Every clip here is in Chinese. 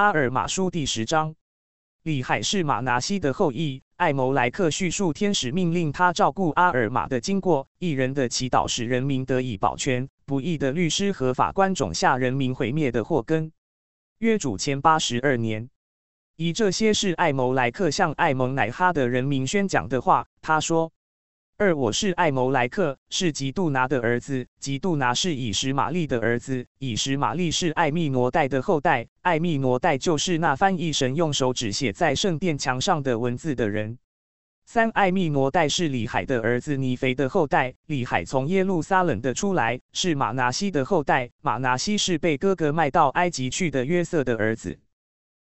阿尔马书第十章，李海是马拿西的后裔。艾谋莱克叙述天使命令他照顾阿尔玛的经过，一人的祈祷使人民得以保全，不义的律师和法官种下人民毁灭的祸根。约主前八十二年，以这些是艾谋莱克向艾蒙乃哈的人民宣讲的话。他说。二，我是艾谋莱克，是吉杜拿的儿子。吉杜拿是以实玛利的儿子，以实玛利是艾密挪代的后代。艾密挪代就是那翻译神用手指写在圣殿墙上的文字的人。三，艾密挪代是李海的儿子尼肥的后代。李海从耶路撒冷的出来，是马拿西的后代。马拿西是被哥哥卖到埃及去的约瑟的儿子。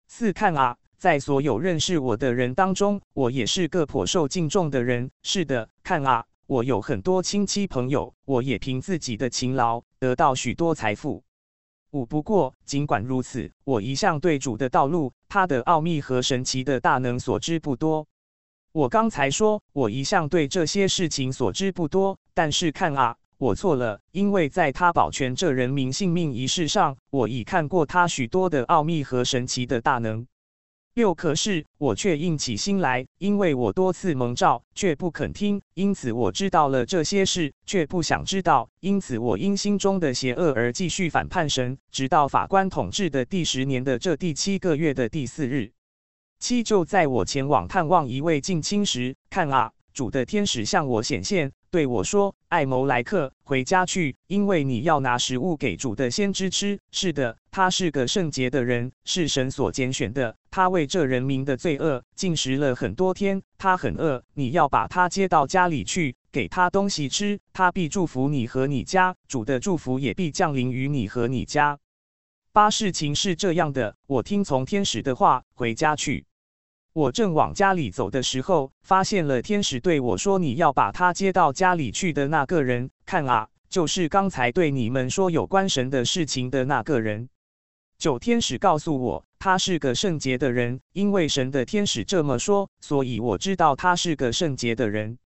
四，看啊。在所有认识我的人当中，我也是个颇受敬重的人。是的，看啊，我有很多亲戚朋友，我也凭自己的勤劳得到许多财富。五不过，尽管如此，我一向对主的道路、他的奥秘和神奇的大能所知不多。我刚才说，我一向对这些事情所知不多，但是看啊，我错了，因为在他保全这人民性命一事上，我已看过他许多的奥秘和神奇的大能。六可是我却硬起心来，因为我多次蒙召，却不肯听，因此我知道了这些事，却不想知道，因此我因心中的邪恶而继续反叛神，直到法官统治的第十年的这第七个月的第四日。七就在我前往探望一位近亲时，看啊，主的天使向我显现。对我说：“艾谋莱克，回家去，因为你要拿食物给主的先知吃。是的，他是个圣洁的人，是神所拣选的。他为这人民的罪恶进食了很多天，他很饿。你要把他接到家里去，给他东西吃，他必祝福你和你家，主的祝福也必降临于你和你家。”八事情是这样的，我听从天使的话，回家去。我正往家里走的时候，发现了天使对我说：“你要把他接到家里去的那个人，看啊，就是刚才对你们说有关神的事情的那个人。”九天使告诉我，他是个圣洁的人，因为神的天使这么说，所以我知道他是个圣洁的人。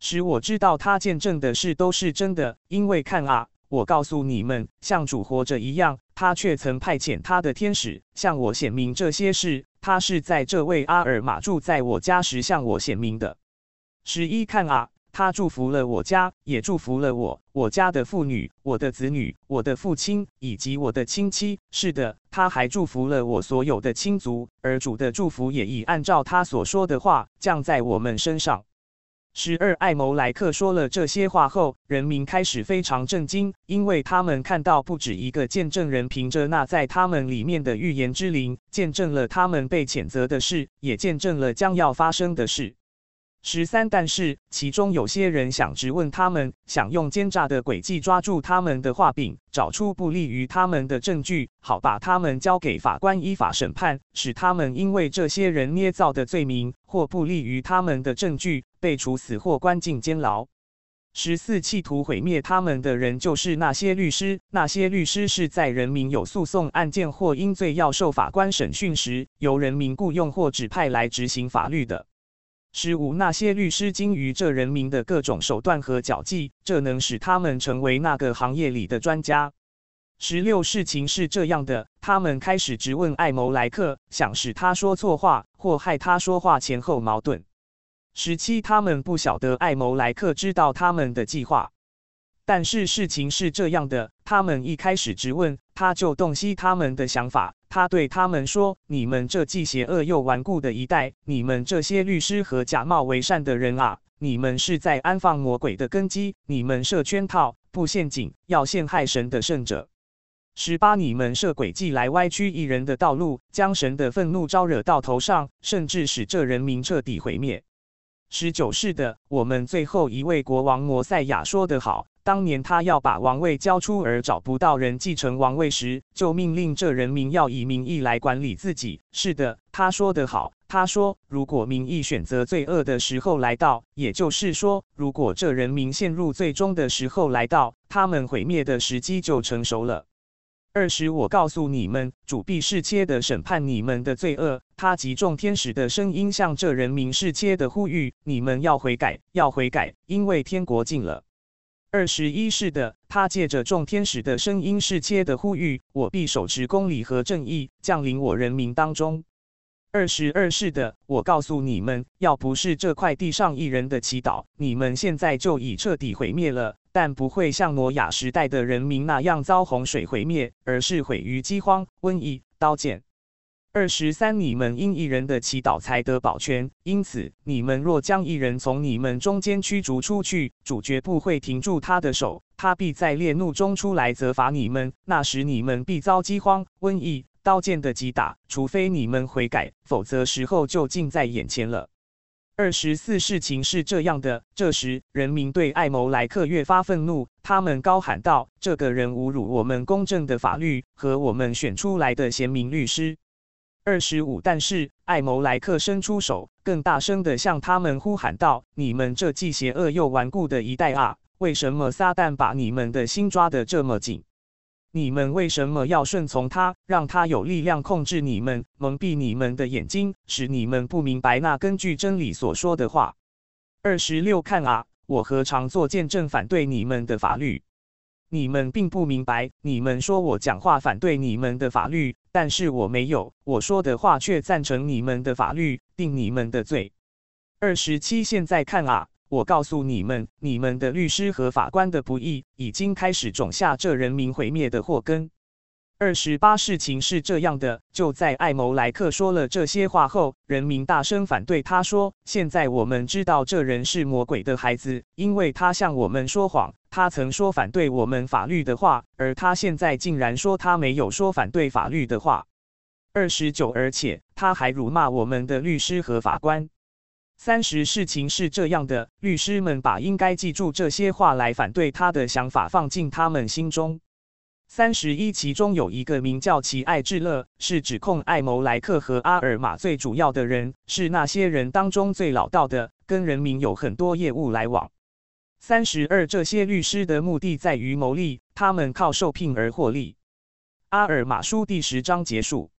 使我知道他见证的事都是真的，因为看啊，我告诉你们，像主活着一样，他却曾派遣他的天使向我显明这些事。他是在这位阿尔玛住在我家时向我显明的。十一看啊，他祝福了我家，也祝福了我、我家的妇女、我的子女、我的父亲以及我的亲戚。是的，他还祝福了我所有的亲族。而主的祝福也已按照他所说的话降在我们身上。十二艾谋莱克说了这些话后，人民开始非常震惊，因为他们看到不止一个见证人凭着那在他们里面的预言之灵，见证了他们被谴责的事，也见证了将要发生的事。十三，但是其中有些人想质问他们，想用奸诈的诡计抓住他们的画柄，找出不利于他们的证据，好把他们交给法官依法审判，使他们因为这些人捏造的罪名或不利于他们的证据被处死或关进监牢。十四，企图毁灭他们的人就是那些律师，那些律师是在人民有诉讼案件或因罪要受法官审讯时，由人民雇佣或指派来执行法律的。十五，那些律师精于这人民的各种手段和脚技，这能使他们成为那个行业里的专家。十六，事情是这样的，他们开始质问艾谋莱克，想使他说错话，或害他说话前后矛盾。十七，他们不晓得艾谋莱克知道他们的计划。但是事情是这样的，他们一开始质问，他就洞悉他们的想法。他对他们说：“你们这既邪恶又顽固的一代，你们这些律师和假冒为善的人啊，你们是在安放魔鬼的根基，你们设圈套、布陷阱，要陷害神的圣者。十八，你们设诡计来歪曲一人的道路，将神的愤怒招惹到头上，甚至使这人民彻底毁灭。十九，是的，我们最后一位国王摩赛亚说得好。”当年他要把王位交出而找不到人继承王位时，就命令这人民要以民意来管理自己。是的，他说得好。他说，如果民意选择罪恶的时候来到，也就是说，如果这人民陷入最终的时候来到，他们毁灭的时机就成熟了。二十，我告诉你们，主必是切的审判你们的罪恶。他集众天使的声音向这人民是切的呼吁：你们要悔改，要悔改，因为天国近了。二十一世的，他借着众天使的声音是切的呼吁，我必手持公理和正义，降临我人民当中。二十二世的，我告诉你们，要不是这块地上一人的祈祷，你们现在就已彻底毁灭了，但不会像挪亚时代的人民那样遭洪水毁灭，而是毁于饥荒、瘟疫、刀剑。二十三，你们因一人的祈祷才得保全，因此你们若将一人从你们中间驱逐出去，主绝不会停住他的手，他必在烈怒中出来责罚你们，那时你们必遭饥荒、瘟疫。刀剑的击打，除非你们悔改，否则时候就近在眼前了。二十四事情是这样的，这时人民对艾谋莱克越发愤怒，他们高喊道：“这个人侮辱我们公正的法律和我们选出来的贤明律师。”二十五，但是艾谋莱克伸出手，更大声地向他们呼喊道：“你们这既邪恶又顽固的一代啊，为什么撒旦把你们的心抓得这么紧？”你们为什么要顺从他，让他有力量控制你们，蒙蔽你们的眼睛，使你们不明白那根据真理所说的话？二十六，看啊，我何尝做见证反对你们的法律？你们并不明白。你们说我讲话反对你们的法律，但是我没有，我说的话却赞成你们的法律，定你们的罪。二十七，现在看啊。我告诉你们，你们的律师和法官的不义，已经开始种下这人民毁灭的祸根。二十八事情是这样的：就在艾谋莱克说了这些话后，人民大声反对他，说：“现在我们知道这人是魔鬼的孩子，因为他向我们说谎。他曾说反对我们法律的话，而他现在竟然说他没有说反对法律的话。”二十九，而且他还辱骂我们的律师和法官。三十事情是这样的，律师们把应该记住这些话来反对他的想法放进他们心中。三十一，其中有一个名叫齐艾智勒，是指控艾谋莱克和阿尔玛最主要的人，是那些人当中最老道的，跟人民有很多业务来往。三十二，这些律师的目的在于牟利，他们靠受聘而获利。阿尔玛书第十章结束。